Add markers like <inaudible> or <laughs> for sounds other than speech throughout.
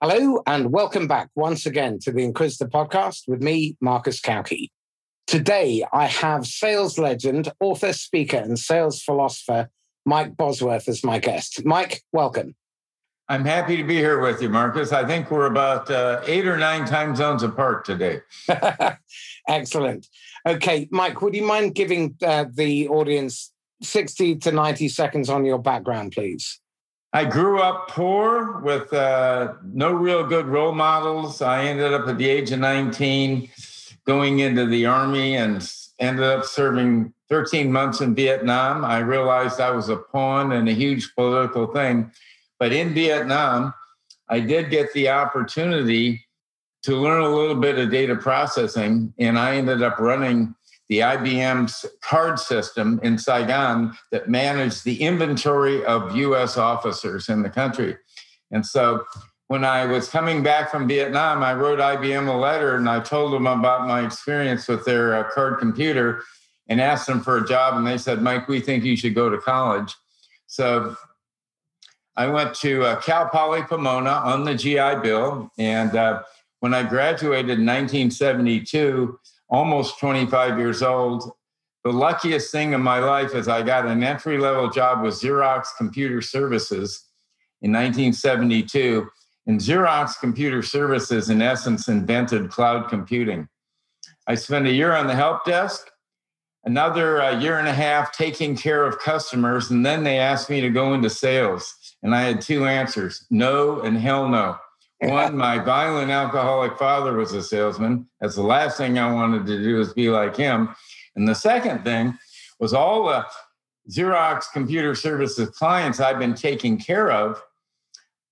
Hello, and welcome back once again to the Inquisitor podcast with me, Marcus Cauchi. Today, I have sales legend, author, speaker, and sales philosopher Mike Bosworth as my guest. Mike, welcome. I'm happy to be here with you, Marcus. I think we're about uh, eight or nine time zones apart today. <laughs> Excellent. Okay, Mike, would you mind giving uh, the audience 60 to 90 seconds on your background, please? I grew up poor with uh, no real good role models. I ended up at the age of 19 going into the army and ended up serving 13 months in Vietnam. I realized I was a pawn in a huge political thing. But in Vietnam, I did get the opportunity to learn a little bit of data processing, and I ended up running the IBM's card system in Saigon that managed the inventory of US officers in the country. And so when I was coming back from Vietnam, I wrote IBM a letter and I told them about my experience with their uh, card computer and asked them for a job. And they said, Mike, we think you should go to college. So I went to uh, Cal Poly Pomona on the GI Bill. And uh, when I graduated in 1972, almost 25 years old. The luckiest thing in my life is I got an entry level job with Xerox Computer Services in 1972. And Xerox Computer Services, in essence, invented cloud computing. I spent a year on the help desk, another uh, year and a half taking care of customers, and then they asked me to go into sales. And I had two answers no and hell no. One, my violent alcoholic father was a salesman. That's the last thing I wanted to do was be like him. And the second thing was all the Xerox Computer Services clients I've been taking care of.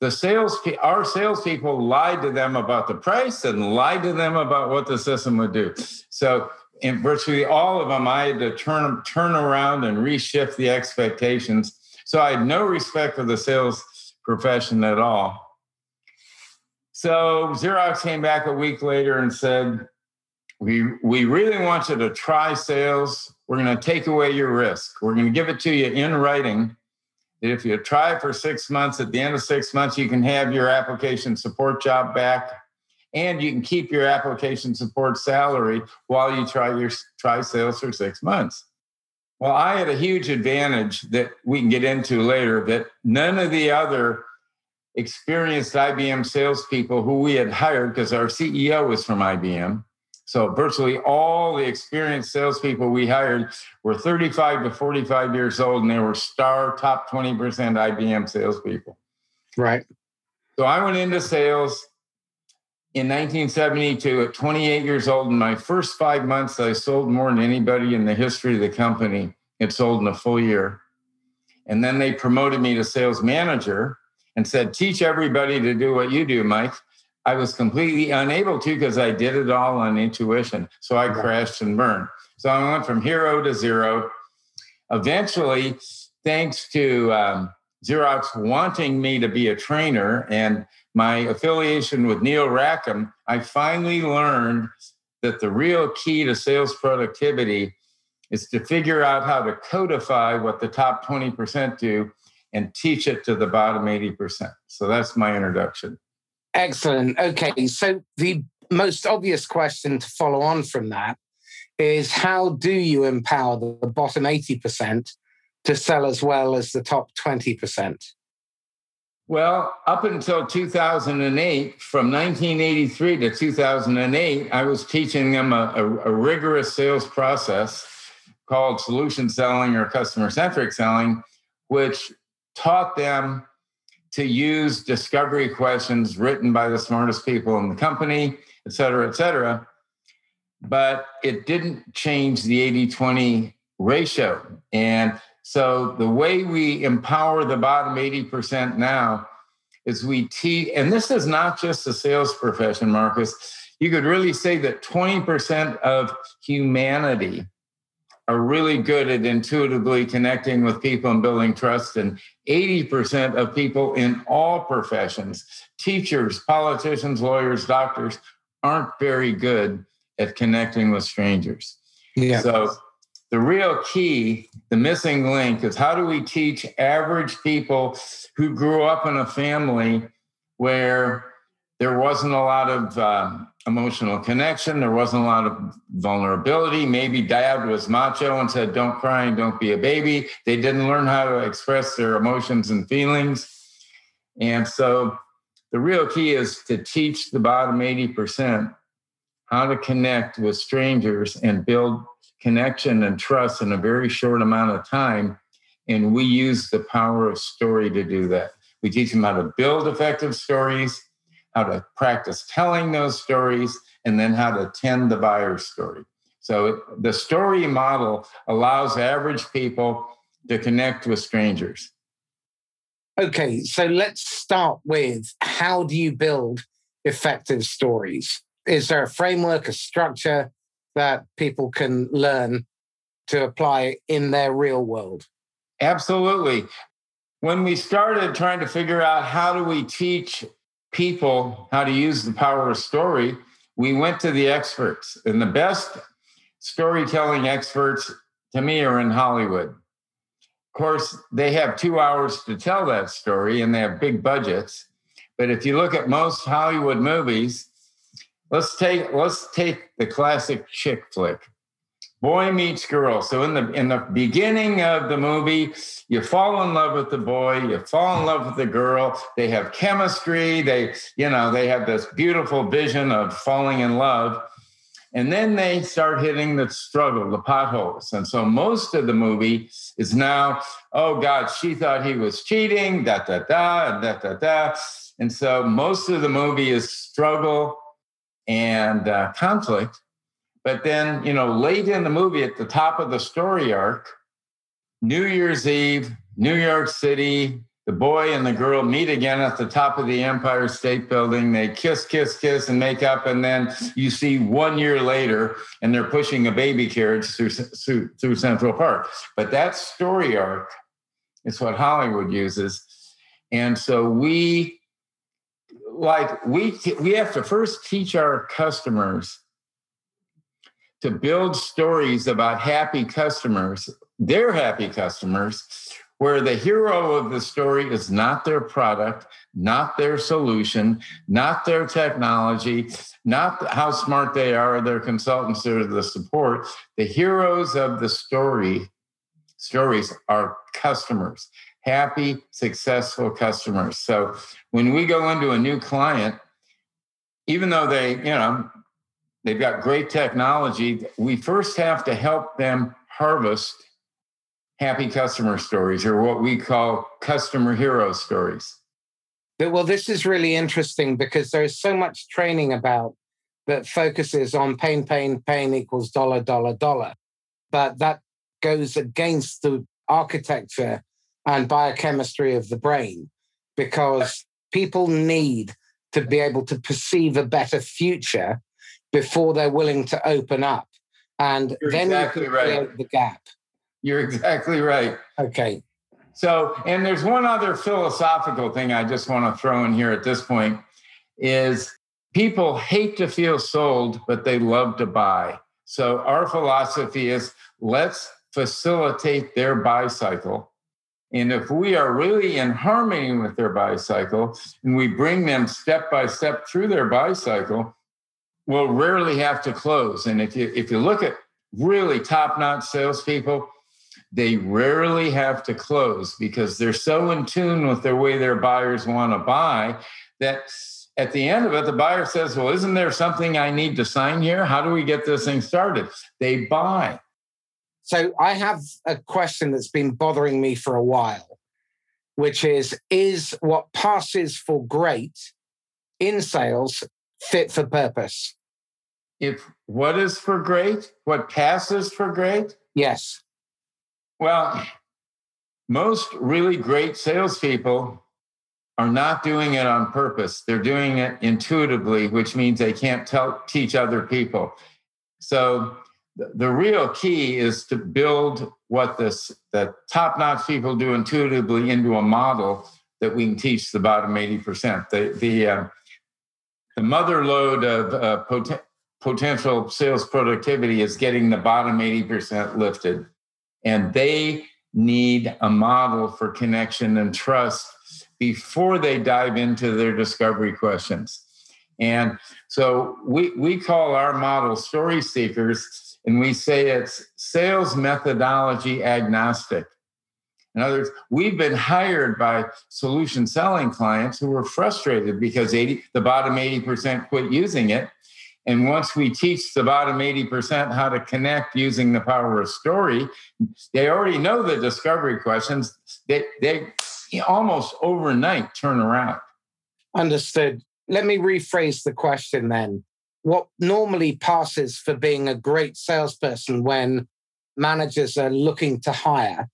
The sales, our salespeople lied to them about the price and lied to them about what the system would do. So, in virtually all of them, I had to turn turn around and reshift the expectations. So I had no respect for the sales profession at all. So Xerox came back a week later and said, we, we really want you to try sales. We're going to take away your risk. We're going to give it to you in writing that if you try for six months, at the end of six months, you can have your application support job back and you can keep your application support salary while you try your try sales for six months. Well, I had a huge advantage that we can get into later that none of the other experienced IBM salespeople who we had hired because our CEO was from IBM. So virtually all the experienced salespeople we hired were 35 to 45 years old, and they were star top 20% IBM salespeople. Right. So I went into sales in 1972 at 28 years old. In my first five months, I sold more than anybody in the history of the company had sold in a full year. And then they promoted me to sales manager and said, teach everybody to do what you do, Mike. I was completely unable to because I did it all on intuition. So I crashed and burned. So I went from hero to zero. Eventually, thanks to um, Xerox wanting me to be a trainer and my affiliation with Neil Rackham, I finally learned that the real key to sales productivity is to figure out how to codify what the top 20% do and teach it to the bottom 80%. So that's my introduction. Excellent. Okay. So the most obvious question to follow on from that is how do you empower the bottom 80% to sell as well as the top 20%? Well, up until 2008, from 1983 to 2008, I was teaching them a, a, a rigorous sales process called solution selling or customer centric selling, which taught them to use discovery questions written by the smartest people in the company, et cetera, et cetera. But it didn't change the 80 20 ratio. And so the way we empower the bottom 80% now is we teach, and this is not just the sales profession, Marcus. You could really say that 20% of humanity are really good at intuitively connecting with people and building trust. And 80% of people in all professions, teachers, politicians, lawyers, doctors, aren't very good at connecting with strangers. Yeah. So the real key, the missing link is how do we teach average people who grew up in a family where there wasn't a lot of um, emotional connection. There wasn't a lot of vulnerability. Maybe dad was macho and said, Don't cry and don't be a baby. They didn't learn how to express their emotions and feelings. And so the real key is to teach the bottom 80% how to connect with strangers and build connection and trust in a very short amount of time. And we use the power of story to do that. We teach them how to build effective stories, how to practice telling those stories, and then how to tend the buyer's story. So the story model allows average people to connect with strangers. Okay, so let's start with how do you build effective stories? Is there a framework, a structure that people can learn to apply in their real world? Absolutely. When we started trying to figure out how do we teach people how to use the power of story, we went to the experts. And the best storytelling experts to me are in Hollywood. Of course, they have two hours to tell that story and they have big budgets. But if you look at most Hollywood movies, let's take let's take the classic chick flick boy meets girl. So in the in the beginning of the movie you fall in love with the boy you fall in love with the girl. They have chemistry. They you know they have this beautiful vision of falling in love. And then they start hitting the struggle the potholes. And so most of the movie is now oh god she thought he was cheating da da da da da da. And so most of the movie is struggle and uh, conflict. But then, you know, late in the movie, at the top of the story arc, New Year's Eve, New York City, the boy and the girl meet again at the top of the Empire State Building. They kiss, kiss, kiss, and make up. And then you see one year later, and they're pushing a baby carriage through, through, Central Park. But that story arc is what Hollywood uses. And so we like we we have to first teach our customers to build stories about happy customers, their happy customers, where the hero of the story is not their product, not their solution, not their technology, not how smart they are, their consultants or the support. The heroes of the story stories are customers happy, successful customers. So when we go into a new client, even though they, you know, they've got great technology, we first have to help them harvest happy customer stories or what we call customer hero stories. Well, this is really interesting because there's so much training about that focuses on pain, pain, pain equals dollar, dollar, dollar. But that goes against the architecture and biochemistry of the brain because people need to be able to perceive a better future before they're willing to open up. And You're then exactly you can create right. the gap. You're exactly right. Okay. So, and there's one other philosophical thing I just want to throw in here at this point is people hate to feel sold, but they love to buy. So our philosophy is let's facilitate their buy cycle and if we are really in harmony with their buy cycle and we bring them step by step through their buy cycle, we'll rarely have to close. And if you if you look at really top-notch salespeople, they rarely have to close because they're so in tune with the way their buyers want to buy that at the end of it, the buyer says, Well, isn't there something I need to sign here? How do we get this thing started? They buy. So I have a question that's been bothering me for a while, which is Is what passes for great in sales fit for purpose? If what is for great, what passes for great? Yes. Well, most really great salespeople are not doing it on purpose. They're doing it intuitively, which means they can't tell, teach other people. So the real key is to build what this the top-notch people do intuitively into a model that we can teach the bottom 80%. The the uh, the mother lode of uh, pot- potential sales productivity is getting the bottom 80% lifted. And they need a model for connection and trust before they dive into their discovery questions. And so we, we call our model story seekers, and we say it's sales methodology agnostic. In other words, we've been hired by solution selling clients who were frustrated because 80, the bottom 80% quit using it. And once we teach the bottom 80% how to connect using the power of story, they already know the discovery questions. They, they almost overnight turn around. Understood. Let me rephrase the question then. What normally passes for being a great salesperson when managers are looking to hire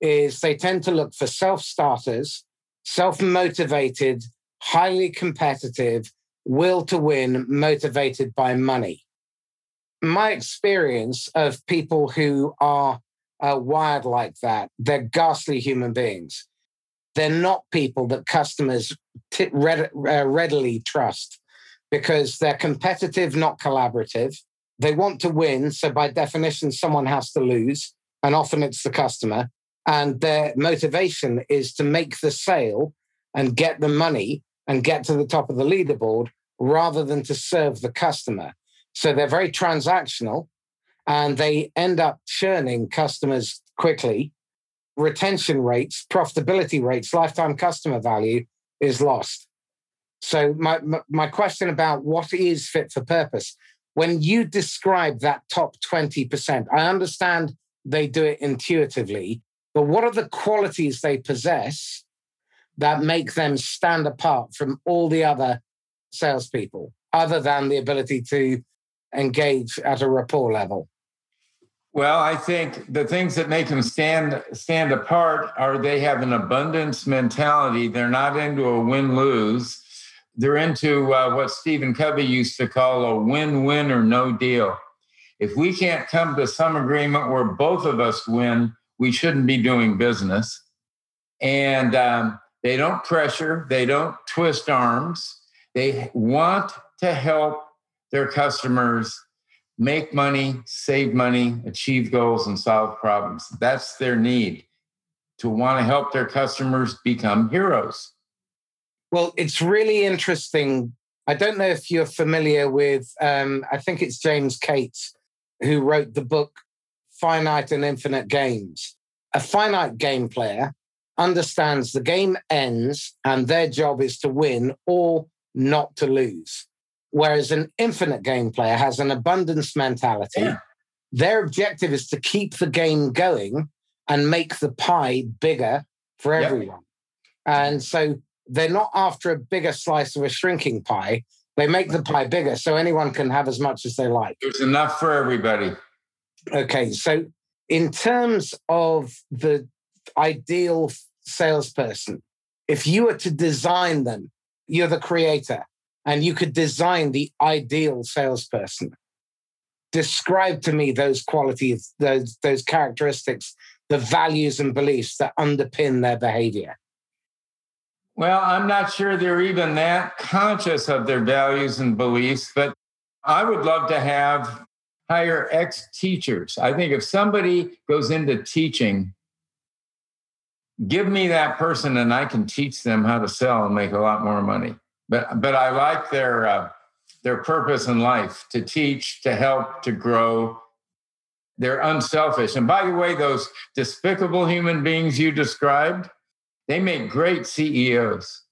is they tend to look for self starters, self motivated, highly competitive, will to win, motivated by money. My experience of people who are uh, wired like that, they're ghastly human beings. They're not people that customers t- red- uh, readily trust because they're competitive, not collaborative. They want to win. So, by definition, someone has to lose. And often it's the customer and their motivation is to make the sale and get the money and get to the top of the leaderboard rather than to serve the customer. So they're very transactional and they end up churning customers quickly. Retention rates, profitability rates, lifetime customer value is lost. So my my question about what is fit for purpose when you describe that top 20%, I understand they do it intuitively, but what are the qualities they possess that make them stand apart from all the other salespeople, other than the ability to engage at a rapport level? Well, I think the things that make them stand stand apart are they have an abundance mentality. They're not into a win lose. They're into uh, what Stephen Covey used to call a win win or no deal. If we can't come to some agreement where both of us win, we shouldn't be doing business. And um, they don't pressure, they don't twist arms. They want to help their customers make money, save money, achieve goals, and solve problems. That's their need to want to help their customers become heroes. Well, it's really interesting. I don't know if you're familiar with, um, I think it's James Cates who wrote the book finite and infinite games. A finite game player understands the game ends and their job is to win or not to lose. Whereas an infinite game player has an abundance mentality. Yeah. Their objective is to keep the game going and make the pie bigger for yep. everyone. And so they're not after a bigger slice of a shrinking pie. They make the pie bigger so anyone can have as much as they like. There's enough for everybody. Okay, so in terms of the ideal salesperson, if you were to design them, you're the creator, and you could design the ideal salesperson. Describe to me those qualities, those, those characteristics, the values and beliefs that underpin their behavior. Well, I'm not sure they're even that conscious of their values and beliefs, but I would love to have hire ex teachers. I think if somebody goes into teaching, give me that person and I can teach them how to sell and make a lot more money. But but I like their uh, their purpose in life to teach, to help, to grow. They're unselfish. And by the way, those despicable human beings you described, they make great CEOs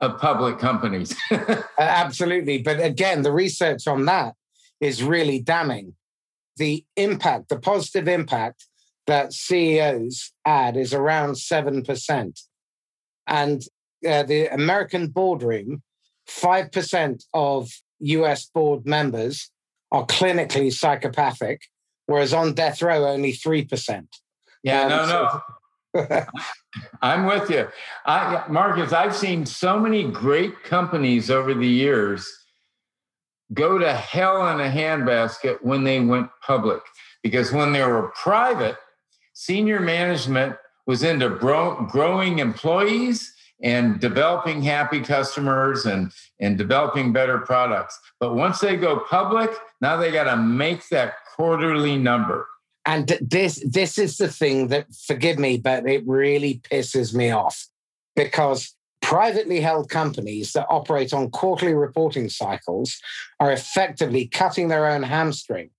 of public companies. <laughs> Absolutely. But again, the research on that is really damning. The impact, the positive impact that CEOs add is around 7%. And uh, the American boardroom, 5% of US board members are clinically psychopathic, whereas on death row, only 3%. Yeah, um, no, no. <laughs> I'm with you. I, Marcus, I've seen so many great companies over the years go to hell in a handbasket when they went public. Because when they were private, senior management was into bro- growing employees and developing happy customers and, and developing better products. But once they go public, now they got to make that quarterly number. And this this is the thing that forgive me, but it really pisses me off because privately held companies that operate on quarterly reporting cycles are effectively cutting their own hamstring.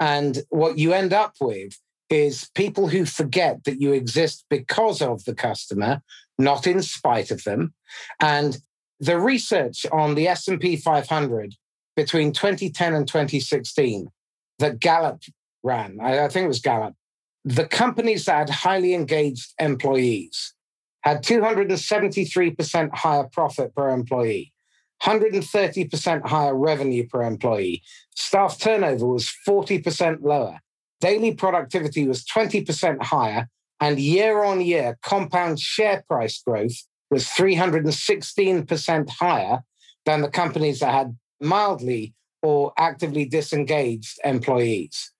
And what you end up with is people who forget that you exist because of the customer, not in spite of them. And the research on the S&P 500 between 2010 and 2016 that Gallup ran, I, think it was Gallup, the companies that had highly engaged employees had 273% higher profit per employee, 130% higher revenue per employee. Staff turnover was 40% lower. Daily productivity was 20% higher. And year on year, compound share price growth was 316% higher than the companies that had mildly or actively disengaged employees.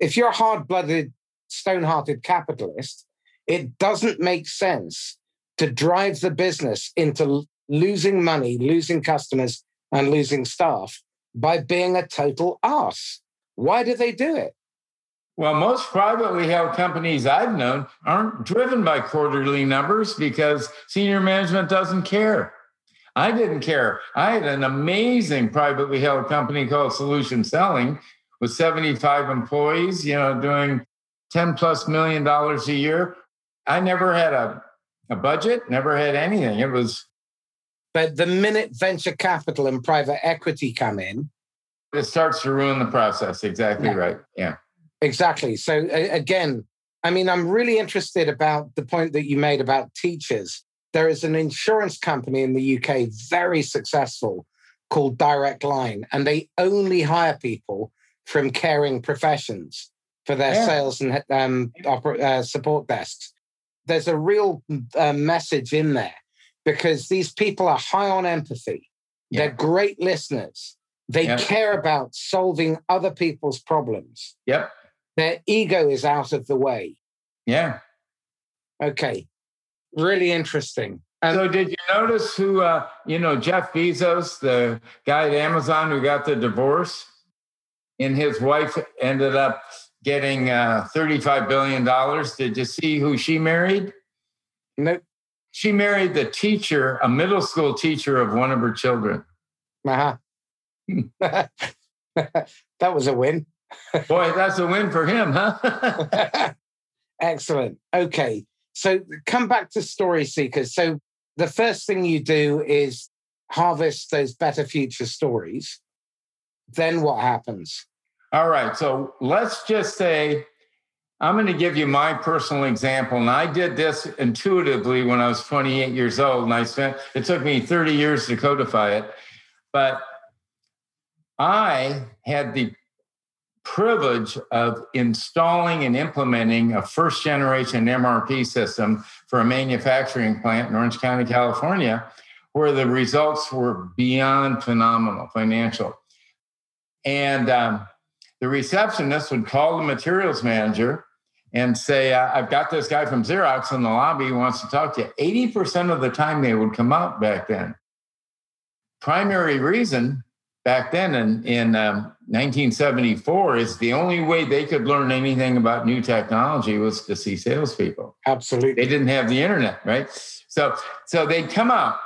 If you're a hard blooded, stone hearted capitalist, it doesn't make sense to drive the business into losing money, losing customers, and losing staff by being a total ass. Why do they do it? Well, most privately held companies I've known aren't driven by quarterly numbers because senior management doesn't care. I didn't care. I had an amazing privately held company called Solution Selling with 75 employees, you know, doing 10 plus million dollars a year. I never had a, a budget, never had anything. It was. But the minute venture capital and private equity come in, it starts to ruin the process. Exactly yeah. right. Yeah. Exactly. So again, I mean, I'm really interested about the point that you made about teachers. There is an insurance company in the UK, very successful, called Direct Line, and they only hire people from caring professions for their yeah. sales and um, uh, support desks. There's a real uh, message in there because these people are high on empathy. Yeah. They're great listeners. They yeah. care about solving other people's problems. Yep. Their ego is out of the way. Yeah. Okay. Really interesting. And so, did you notice who, uh, you know, Jeff Bezos, the guy at Amazon who got the divorce, and his wife ended up getting uh, $35 billion? Did you see who she married? Nope. She married the teacher, a middle school teacher of one of her children. Uh huh. <laughs> <laughs> that was a win. Boy, that's a win for him, huh? <laughs> Excellent. Okay. So come back to story seekers. So the first thing you do is harvest those better future stories. Then what happens? All right. So let's just say I'm going to give you my personal example. And I did this intuitively when I was 28 years old. And I spent, it took me 30 years to codify it. But I had the privilege of installing and implementing a first generation MRP system for a manufacturing plant in Orange County, California, where the results were beyond phenomenal financial. And um, the receptionist would call the materials manager and say, I've got this guy from Xerox in the lobby who wants to talk to you. 80% of the time they would come out back then. Primary reason back then in, in um, 1974 is the only way they could learn anything about new technology was to see salespeople. Absolutely. They didn't have the internet, right? So, so they'd come out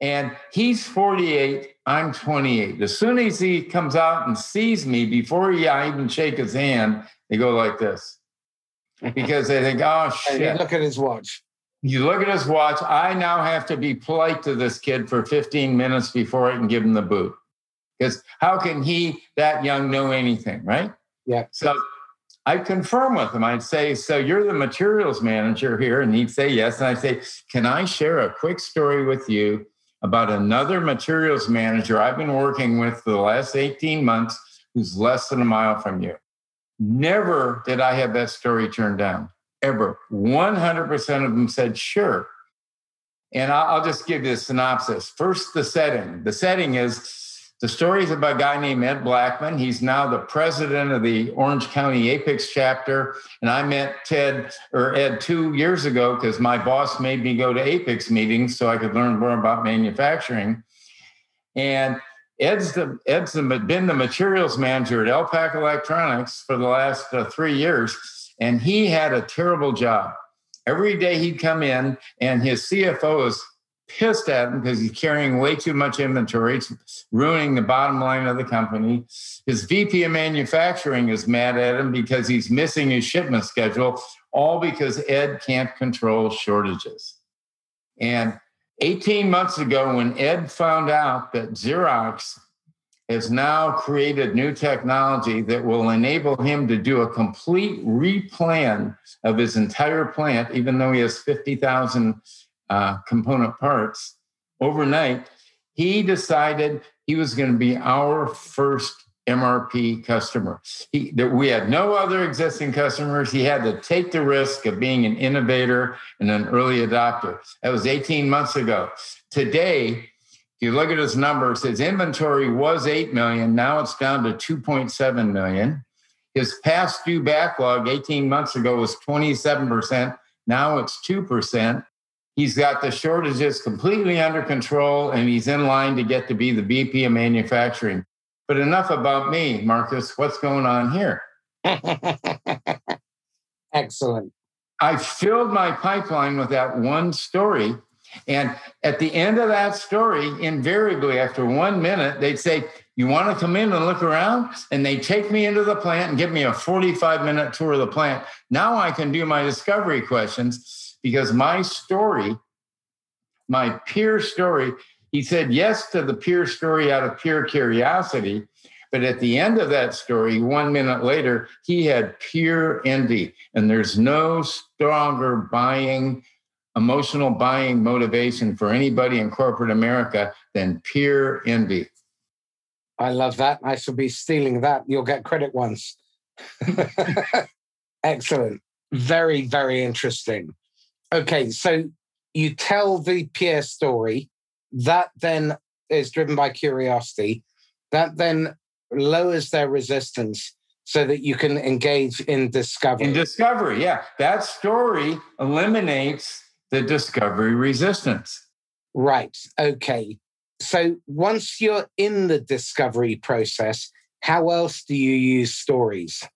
and he's 48, I'm 28. As soon as he comes out and sees me, before he, I even shake his hand, they go like this <laughs> because they think, oh, shit. look at his watch. You look at his watch. I now have to be polite to this kid for 15 minutes before I can give him the boot. Because how can he, that young, know anything, right? Yeah. So I'd confirm with him. I'd say, So you're the materials manager here? And he'd say, Yes. And I'd say, Can I share a quick story with you about another materials manager I've been working with for the last 18 months who's less than a mile from you? Never did I have that story turned down, ever. 100% of them said, Sure. And I'll just give you a synopsis. First, the setting. The setting is the story is about a guy named Ed Blackman. He's now the president of the Orange County APICS chapter. And I met Ted or Ed two years ago because my boss made me go to APICS meetings so I could learn more about manufacturing. And Ed's, the, Ed's the, been the materials manager at Elpac Electronics for the last uh, three years. And he had a terrible job. Every day he'd come in, and his CFO is pissed at him because he's carrying way too much inventory. Ruining the bottom line of the company. His VP of manufacturing is mad at him because he's missing his shipment schedule, all because Ed can't control shortages. And 18 months ago, when Ed found out that Xerox has now created new technology that will enable him to do a complete replan of his entire plant, even though he has 50,000 uh, component parts overnight, he decided he was going to be our first MRP customer. He, that we had no other existing customers. He had to take the risk of being an innovator and an early adopter. That was 18 months ago. Today, if you look at his numbers, his inventory was 8 million. Now it's down to 2.7 million. His past due backlog 18 months ago was 27%. Now it's 2%. He's got the shortages completely under control and he's in line to get to be the VP of manufacturing. But enough about me, Marcus. What's going on here? <laughs> Excellent. I filled my pipeline with that one story. And at the end of that story, invariably after one minute, they'd say, You want to come in and look around? And they take me into the plant and give me a 45 minute tour of the plant. Now I can do my discovery questions because my story, my peer story, he said yes to the peer story out of pure curiosity. But at the end of that story, one minute later, he had pure envy. And there's no stronger buying, emotional buying motivation for anybody in corporate America than pure envy. I love that. I shall be stealing that. You'll get credit once. <laughs> Excellent. Very, very interesting okay, so you tell the peer story, that then is driven by curiosity, that then lowers their resistance so that you can engage in discovery. In discovery, yeah. That story eliminates the discovery resistance. Right. Okay. So once you're in the discovery process, how else do you use stories?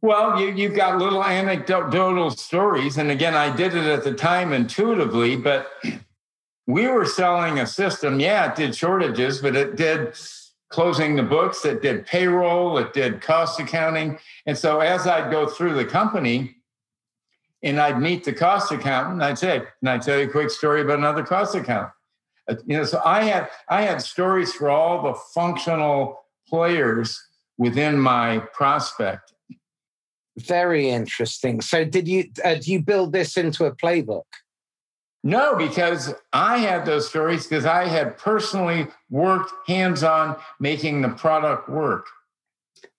Well, you, you've got little anecdotal stories. And again, I did it at the time intuitively, but we were selling a system. Yeah, it did shortages, but it did closing the books, it did payroll, it did cost accounting. And so as I'd go through the company and I'd meet the cost accountant, I'd say, and I'd tell you a quick story about another cost account? Uh, you know, so I had I had stories for all the functional players within my prospect very interesting. So, did you uh, do you build this into a playbook? No, because I had those stories because I had personally worked hands on making the product work.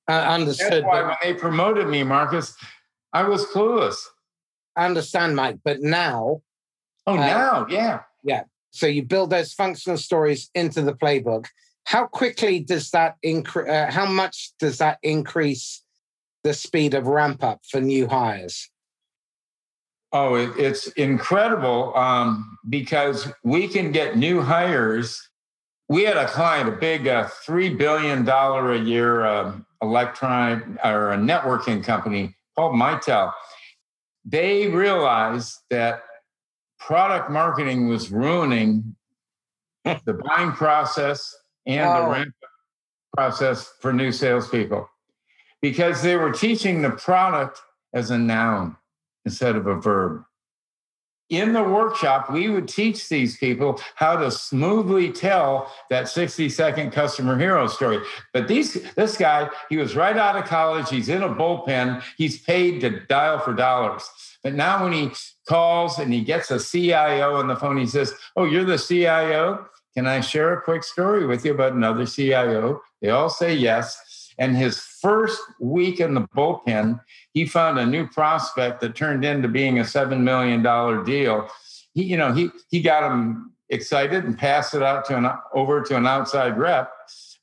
Uh, understood. That's why when they promoted me, Marcus, I was clueless. I understand, Mike. But now, oh, uh, now, yeah, yeah. So you build those functional stories into the playbook. How quickly does that increase? Uh, how much does that increase the speed of ramp up for new hires? Oh, it, it's incredible um, because we can get new hires. We had a client, a big uh, $3 billion a year um, electronic or a networking company called Mitel. They realized that product marketing was ruining <laughs> the buying process and oh. the ramp process for new salespeople because they were teaching the product as a noun instead of a verb. In the workshop, we would teach these people how to smoothly tell that 60 second customer hero story. But these, this guy, he was right out of college. He's in a bullpen. He's paid to dial for dollars. But now when he calls and he gets a CIO on the phone, he says, Oh, you're the CIO? Can I share a quick story with you about another CIO? They all say yes. And his first week in the bullpen, he found a new prospect that turned into being a $7 million deal. He, you know, he, he got him excited and passed it out to an, over to an outside rep.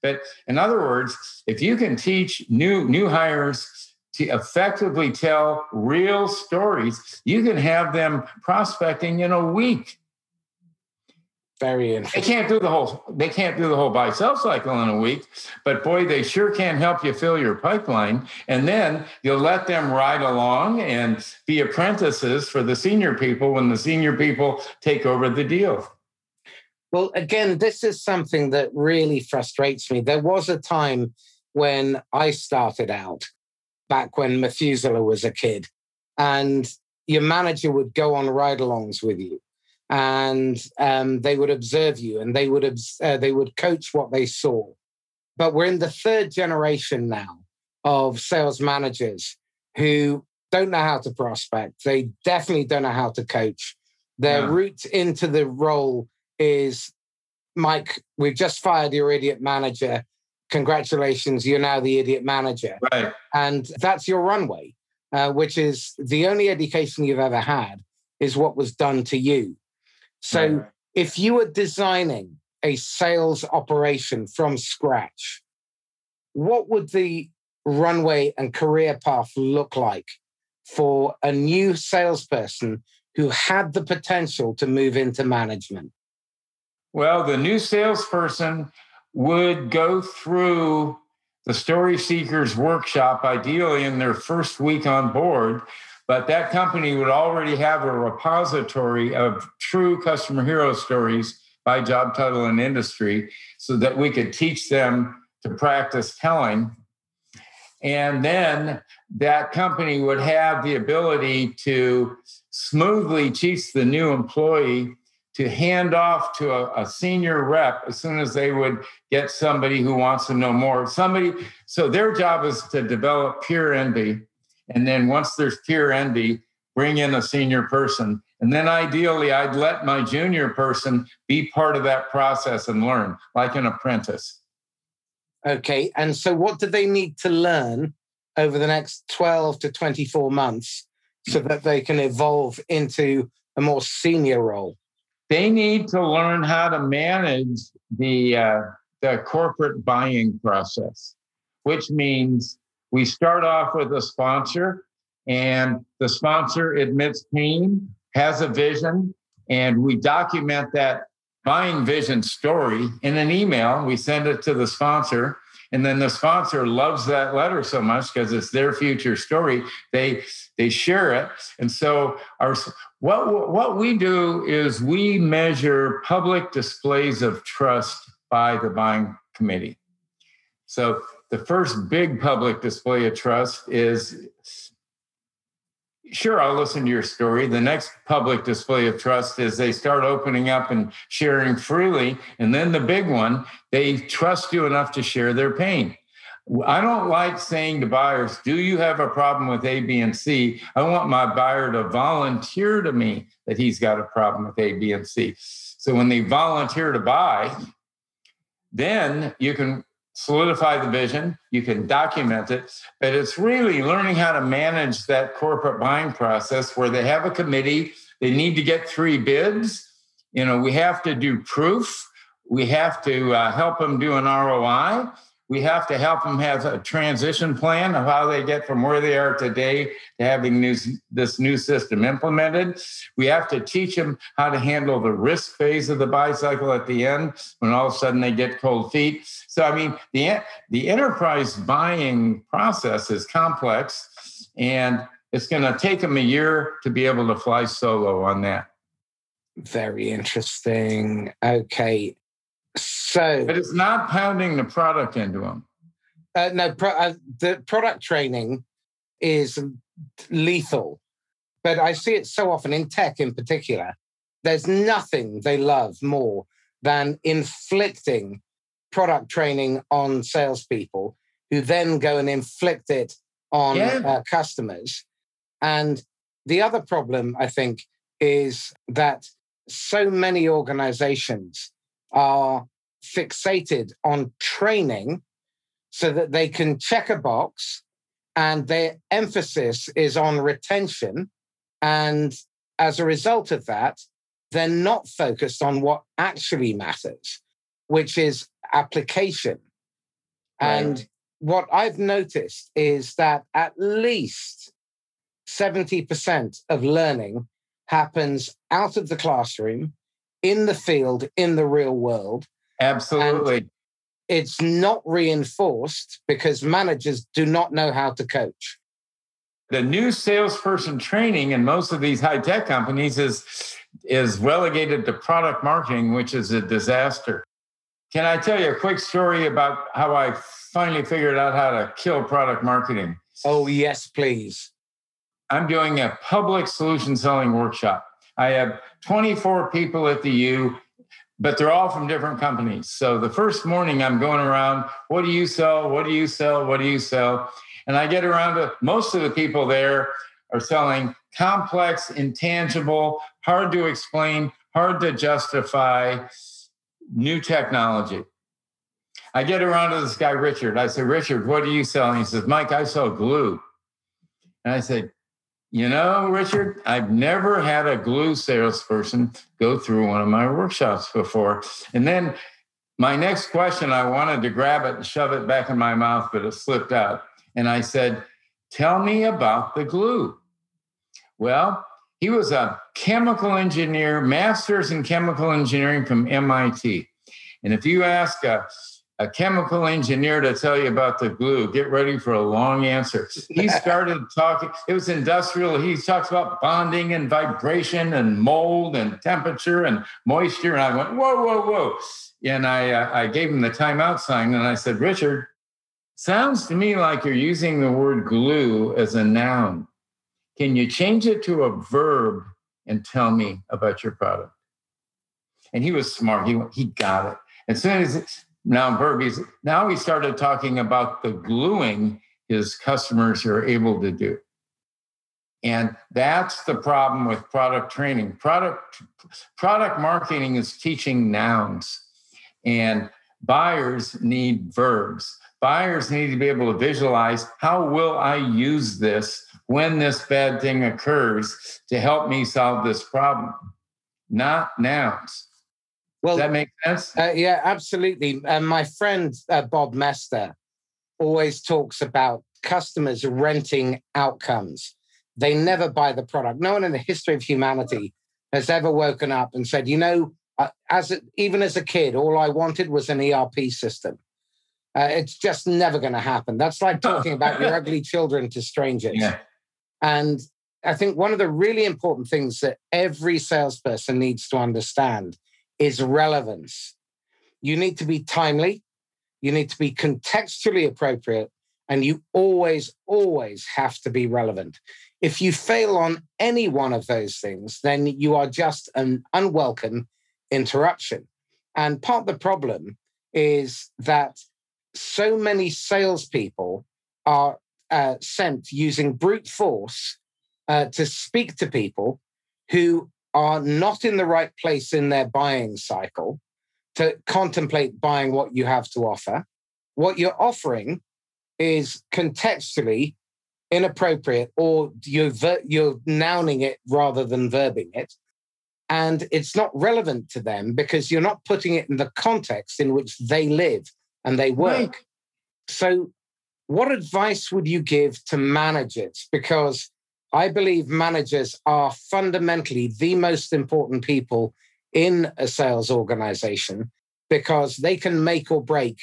But in other words, if you can teach new, new hires to effectively tell real stories, you can have them prospecting in a week. Very interesting. They can't do the whole they can't do the whole buy sell cycle in a week, but boy, they sure can help you fill your pipeline. And then you'll let them ride along and be apprentices for the senior people when the senior people take over the deal. Well, again, this is something that really frustrates me. There was a time when I started out, back when Methuselah was a kid, and your manager would go on ride alongs with you and um, they would observe you and they would uh, they would coach what they saw. But we're in the third generation now of sales managers who don't know how to prospect. They definitely don't know how to coach. Their yeah. route into the role is Mike, we've just fired your idiot manager. Congratulations, you're now the idiot manager. Right. And that's your runway, uh, which is the only education you've ever had is what was done to you. So right. if you were designing a sales operation from scratch, what would the runway and career path look like for a new salesperson who had the potential to move into management? Well, the new salesperson would go through the Story Seekers workshop, ideally in their first week on board. But that company would already have a repository of true customer hero stories by job title and industry so that we could teach them to practice telling. And then that company would have the ability to smoothly teach the new employee to hand off to a, a, senior rep as soon as they would get somebody who wants to know more. Somebody, so their job is to develop peer envy. And then once there's peer envy, bring in a senior person. And then ideally, I'd let my junior person be part of that process and learn like an apprentice. Okay. And so, what do they need to learn over the next 12 to 24 months so that they can evolve into a more senior role? They need to learn how to manage the, uh, the corporate buying process, which means we start off with a sponsor, and the sponsor admits pain, has a vision, and we document that buying vision story in an email. We send it to the sponsor. And then the sponsor loves that letter so much because it's their future story. They they share it. And so our what what we do is we measure public displays of trust by the buying committee. So the first big public display of trust is sure, I'll listen to your story. The next public display of trust is they start opening up and sharing freely. And then the big one, they trust you enough to share their pain. I don't like saying to buyers, Do you have a problem with A, B, and C? I want my buyer to volunteer to me that he's got a problem with A, B, and C. So when they volunteer to buy, then you can solidify the vision, you can document it, but it's really learning how to manage that corporate buying process where they have a committee, they need to get three bids. You know, we have to do proof, we have to uh, help them do an ROI. We have to help them have a transition plan of how they get from where they are today to having new, this new system implemented. We have to teach them how to handle the risk phase of the buy cycle at the end when all of a sudden they get cold feet. So, I mean, the, the enterprise buying process is complex and it's going to take them a year to be able to fly solo on that. Very interesting. Okay. So, but it's not pounding the product into them. Uh, no, pro- uh, the product training is lethal, but I see it so often in tech, in particular. There's nothing they love more than inflicting product training on salespeople, who then go and inflict it on yeah. uh, customers. And the other problem, I think, is that so many organizations are fixated on training so that they can check a box and their emphasis is on retention. And as a result of that, they're not focused on what actually matters, which is application. Right. And what I've noticed is that at least 70% of learning happens out of the classroom in the field, in the real world. Absolutely. And it's not reinforced because managers do not know how to coach. The new salesperson training in most of these high tech companies is, is relegated to product marketing, which is a disaster. Can I tell you a quick story about how I finally figured out how to kill product marketing? Oh, yes, please. I'm doing a public solution selling workshop. I have 24 people at the U, but they're all from different companies. So the first morning I'm going around, what do you sell? What do you sell? What do you sell? And I get around to most of the people there are selling complex, intangible, hard to explain, hard to justify new technology. I get around to this guy, Richard. I say, Richard, what do you sell? He says, Mike, I sell glue. And I said, you know, Richard, I've never had a glue salesperson go through one of my workshops before. And then my next question, I wanted to grab it and shove it back in my mouth, but it slipped out. And I said, Tell me about the glue. Well, he was a chemical engineer, master's in chemical engineering from MIT. And if you ask a a chemical engineer to tell you about the glue. Get ready for a long answer. He <laughs> started talking, it was industrial. He talks about bonding and vibration and mold and temperature and moisture. And I went, whoa, whoa, whoa. And I, uh, I gave him the timeout sign and I said, Richard, sounds to me like you're using the word glue as a noun. Can you change it to a verb and tell me about your product? And he was smart. He, he got it. As soon as now Burby's now he started talking about the gluing his customers are able to do. And that's the problem with product training. Product product marketing is teaching nouns and buyers need verbs. Buyers need to be able to visualize how will I use this when this bad thing occurs to help me solve this problem, not nouns. Well, Does that makes sense? Uh, yeah, absolutely. And uh, my friend uh, Bob Mester always talks about customers renting outcomes. They never buy the product. No one in the history of humanity has ever woken up and said, you know, uh, as a, even as a kid, all I wanted was an ERP system. Uh, it's just never going to happen. That's like <laughs> talking about your ugly children to strangers. Yeah. And I think one of the really important things that every salesperson needs to understand is relevance. You need to be timely, you need to be contextually appropriate, and you always, always have to be relevant. If you fail on any one of those things, then you are just an unwelcome interruption. And part of the problem is that so many salespeople are uh, sent using brute force uh, to speak to people who are not in the right place in their buying cycle to contemplate buying what you have to offer. What you're offering is contextually inappropriate or you're, ver- you're nouning it rather than verbing it. And it's not relevant to them because you're not putting it in the context in which they live and they work. Right. So, what advice would you give to managers? Because I believe managers are fundamentally the most important people in a sales organization because they can make or break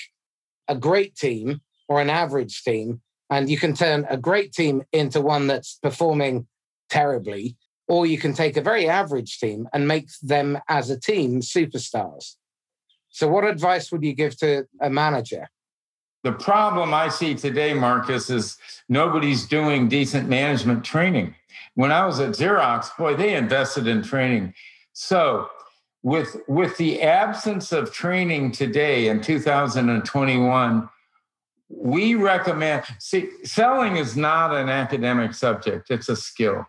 a great team or an average team. And you can turn a great team into one that's performing terribly, or you can take a very average team and make them as a team superstars. So, what advice would you give to a manager? The problem I see today, Marcus, is nobody's doing decent management training. When I was at Xerox, boy, they invested in training. So, with with the absence of training today in 2021, we recommend see selling is not an academic subject, it's a skill.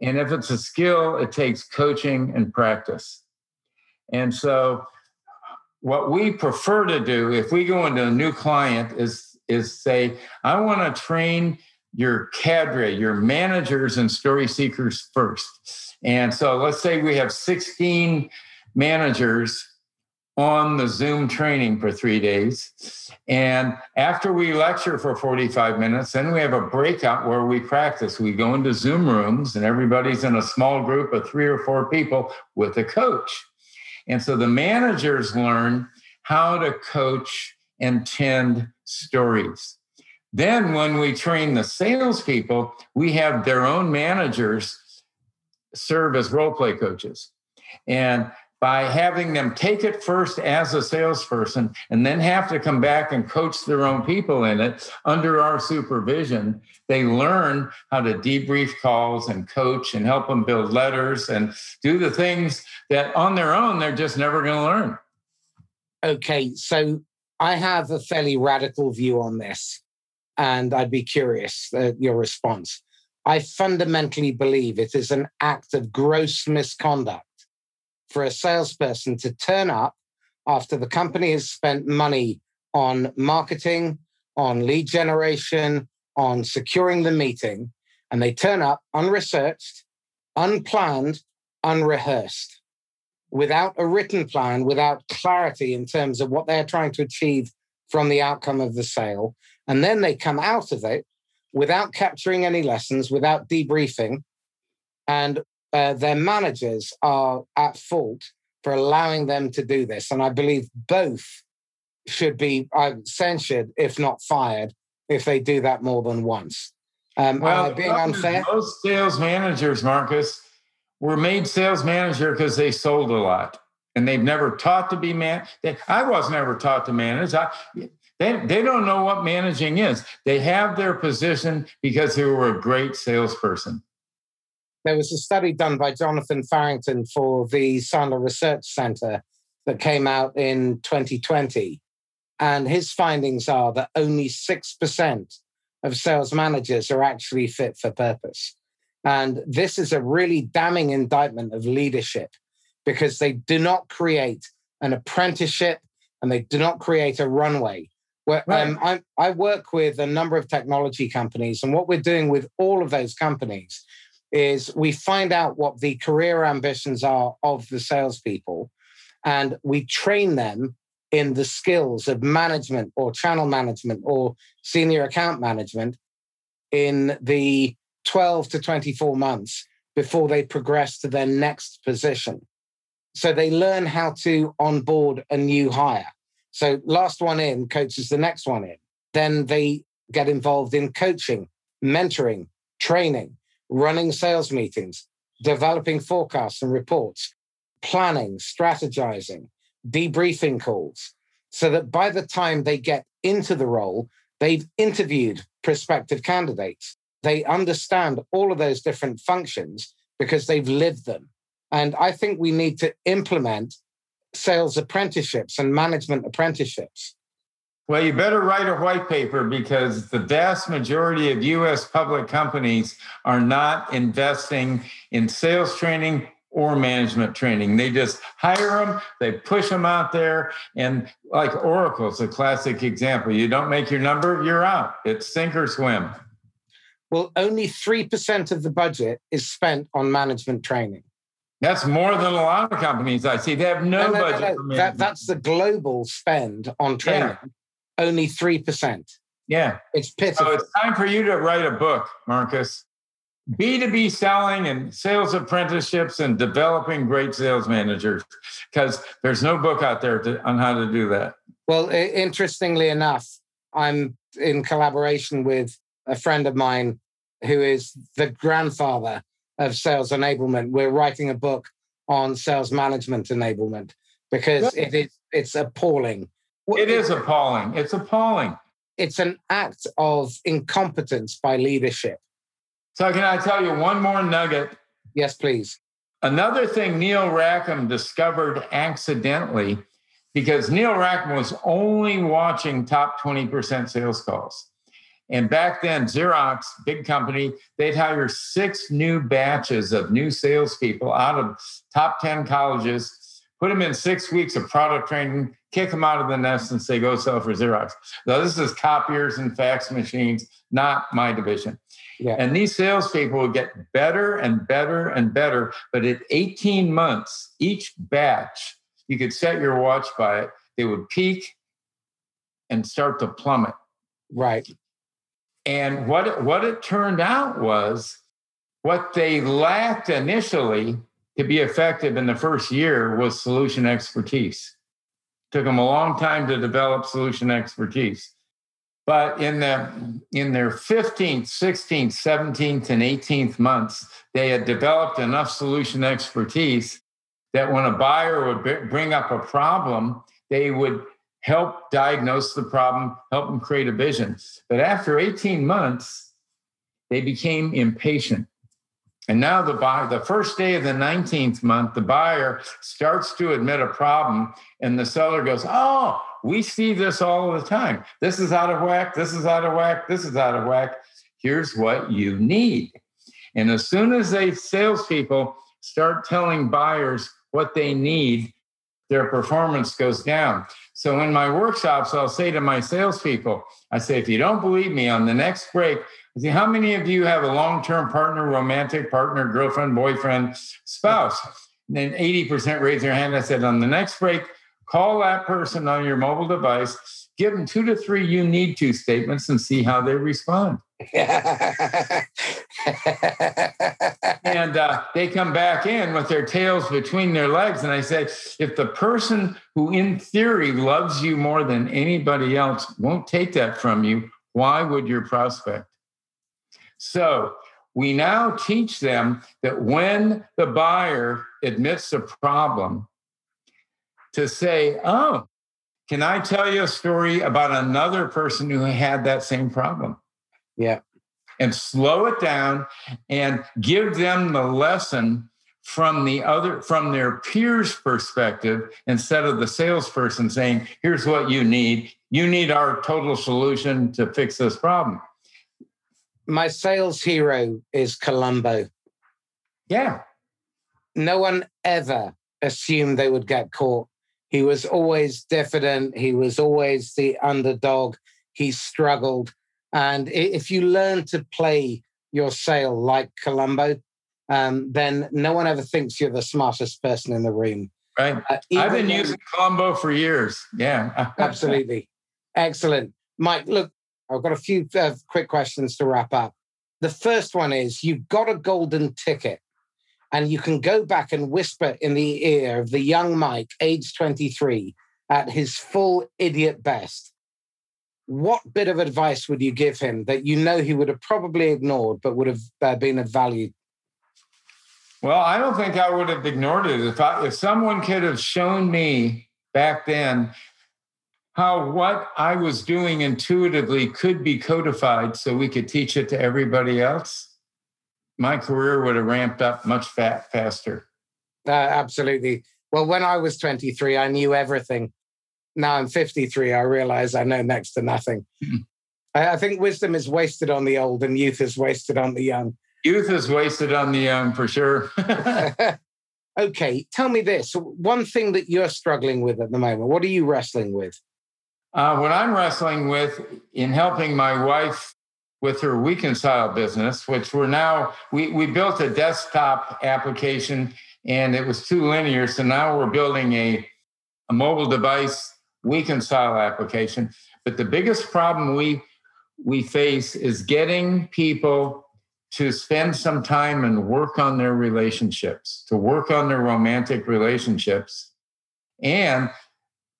And if it's a skill, it takes coaching and practice. And so what we prefer to do if we go into a new client is is say i want to train your cadre your managers and story seekers first. And so let's say we have 16 managers on the zoom training for three days. And after we lecture for 45 minutes then we have a breakout where we practice. We go into zoom rooms and everybody's in a small group of three or four people with a coach and so the managers learn how to coach and tend stories. Then, when we train the salespeople, we have their own managers serve as role play coaches. And by having them take it first as a salesperson and then have to come back and coach their own people in it under our supervision, they learn how to debrief calls and coach and help them build letters and do the things that on their own they're just never going to learn. Okay, so I have a fairly radical view on this and I'd be curious uh, your response. I fundamentally believe it is an act of gross misconduct for a salesperson to turn up after the company has spent money on marketing, on lead generation, on securing the meeting, and they turn up unresearched, unplanned, unrehearsed, without a written plan, without clarity in terms of what they're trying to achieve from the outcome of the sale. And then they come out of it without capturing any lessons, without debriefing. And uh, their managers are at fault for allowing them to do this. And I believe both should be uh, censured, if not fired, if they do that more than once. Um, well, being unfair? Most sales managers, Marcus, were made sales manager because they sold a lot and they've never taught to be man. They, I was never taught to manage. I, they, they don't know what managing is. They have their position because they were a great salesperson. There was a study done by Jonathan Farrington for the Sandler Research Center that came out in 2020. And his findings are that only 6% of sales managers are actually fit for purpose. And this is a really damning indictment of leadership because they do not create an apprenticeship and they do not create a runway Where, right. um, I, I work with a number of technology companies, and what we're doing with all of those companies is we find out what the career ambitions are of the salespeople, and we train them in the skills of management or channel management or senior account management in the 12 to 24 months before they progress to their next position. So they learn how to onboard a new hire. So last one in coaches the next one in. Then they get involved in coaching, mentoring, training, running sales meetings, developing forecasts and reports, planning, strategizing, debriefing calls, so that by the time they get into the role, they've interviewed prospective candidates. They understand all of those different functions because they've lived them. And I think we need to implement sales apprenticeships and management apprenticeships? Well, you better write a white paper because the vast majority of US public companies are not investing in sales training or management training. They just hire them, they push them out there. And like Oracle is a classic example. You don't make your number, you're out. It's sink or swim. Well, only 3% of the budget is spent on management training. That's more than a lot of companies I see. They have no, no, no budget. No, that, that's the global spend on training. Yeah. Only 3%. Yeah. It's pitiful. So it's time for you to write a book, Marcus. B2B selling and sales apprenticeships and developing great sales managers, because there's no book out there to, on how to do that. Well, interestingly enough, I'm in collaboration with a friend of mine who is the grandfather of sales enablement. We're writing a book on sales management enablement because it is it's appalling. It is appalling. It's appalling. It's an act of incompetence by leadership. So can I tell you one more nugget? Yes, please. Another thing Neil Rackham discovered accidentally because Neil Rackham was only watching top 20% sales calls. And back then, Xerox, big company, they'd hire six new batches of new salespeople out of top 10 colleges, put them in six weeks of product training, kick them out of the nest and say, go sell for Xerox. Now, this is copiers and fax machines, not my division. Yeah. And these salespeople would get better and better and better. But at 18 months, each batch, you could set your watch by it, they would peak and start to plummet. Right. And what it, what it turned out was what they lacked initially to be effective in the first year was solution expertise. Took them a long time to develop solution expertise. But in the in their 15th, 16th, 17th, and 18th months, they had developed enough solution expertise that when a buyer would bring up a problem, they would help diagnose the problem, help them create a vision. But after 18 months, they became impatient. And now the buyer, the first day of the 19th month, the buyer starts to admit a problem, and the seller goes, Oh, we see this all the time. This is out of whack. This is out of whack. This is out of whack. Here's what you need. And as soon as they salespeople start telling buyers what they need, their performance goes down. So in my workshops, I'll say to my salespeople, I say, if you don't believe me, on the next break, I say, how many of you have a long-term partner, romantic partner, girlfriend, boyfriend, spouse? And then 80% raise their hand. I said, on the next break, call that person on your mobile device, give them two to three you need to statements and see how they respond. <laughs> and uh, they come back in with their tails between their legs. And I say, if the person who, in theory, loves you more than anybody else won't take that from you, why would your prospect? So we now teach them that when the buyer admits a problem, to say, oh, can I tell you a story about another person who had that same problem? Yeah. And slow it down and give them the lesson from the other from their peers perspective instead of the salesperson saying here's what you need you need our total solution to fix this problem my sales hero is columbo yeah no one ever assumed they would get caught he was always diffident. He was always the underdog. He struggled. And if you learn to play your sail like Columbo, um, then no one ever thinks you're the smartest person in the room. Right. Uh, I've been when, using Columbo for years. Yeah. <laughs> absolutely. Excellent. Mike, look, I've got a few uh, quick questions to wrap up. The first one is you've got a golden ticket and you can go back and whisper in the ear of the young Mike, age 23, at his full idiot best. What bit of advice would you give him that you know he would have probably ignored, but would have uh, been of value? Well, I don't think I would have ignored it. If, I, if someone could have shown me back then how what I was doing intuitively could be codified so we could teach it to everybody else, my career would have ramped up much fat, faster. Uh, absolutely. Well, when I was 23, I knew everything. Now I'm 53, I realize I know next to nothing. Mm-hmm. I, I think wisdom is wasted on the old and youth is wasted on the young. Youth is wasted on the young for sure. <laughs> <laughs> okay, tell me this one thing that you're struggling with at the moment, what are you wrestling with? Uh, what I'm wrestling with in helping my wife with her Weconcile business, which we're now, we, we built a desktop application and it was too linear. So now we're building a, a mobile device Weconcile application. But the biggest problem we, we face is getting people to spend some time and work on their relationships, to work on their romantic relationships. And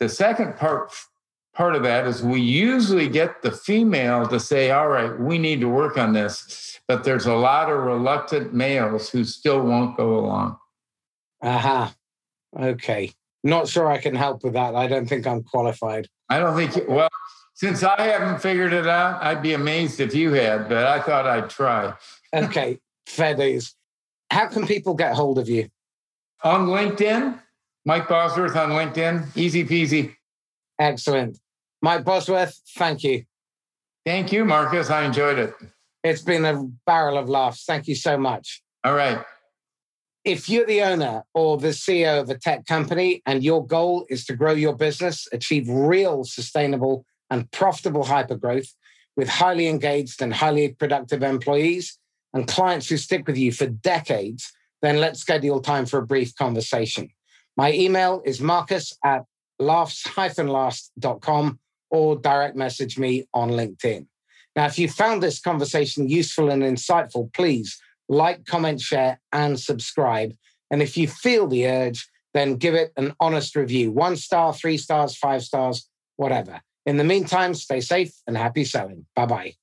the second part part of that is we usually get the female to say, all right, we need to work on this. But there's a lot of reluctant males who still won't go along. Aha. Uh-huh. Okay. Not sure I can help with that. I don't think I'm qualified. I don't think, well, since I haven't figured it out, I'd be amazed if you had, but I thought I'd try. okay. Fair days. How can people get hold of you? On LinkedIn, Mike Bosworth on LinkedIn. Easy peasy. Excellent. Mike Bosworth, thank you. Thank you, Marcus. I enjoyed it. It's been a barrel of laughs. Thank you so much. All right. If you're the owner or the CEO of a tech company and your goal is to grow your business, achieve real sustainable and profitable hypergrowth with highly engaged and highly productive employees and clients who stick with you for decades, then let's schedule time for a brief conversation. My email is marcus at laughs-last.com or direct message me on LinkedIn. Now, if you found this conversation useful and insightful, please like, comment, share, and subscribe. And if you feel the urge, then give it an honest review one star, three stars, five stars, whatever. In the meantime, stay safe and happy selling. Bye bye.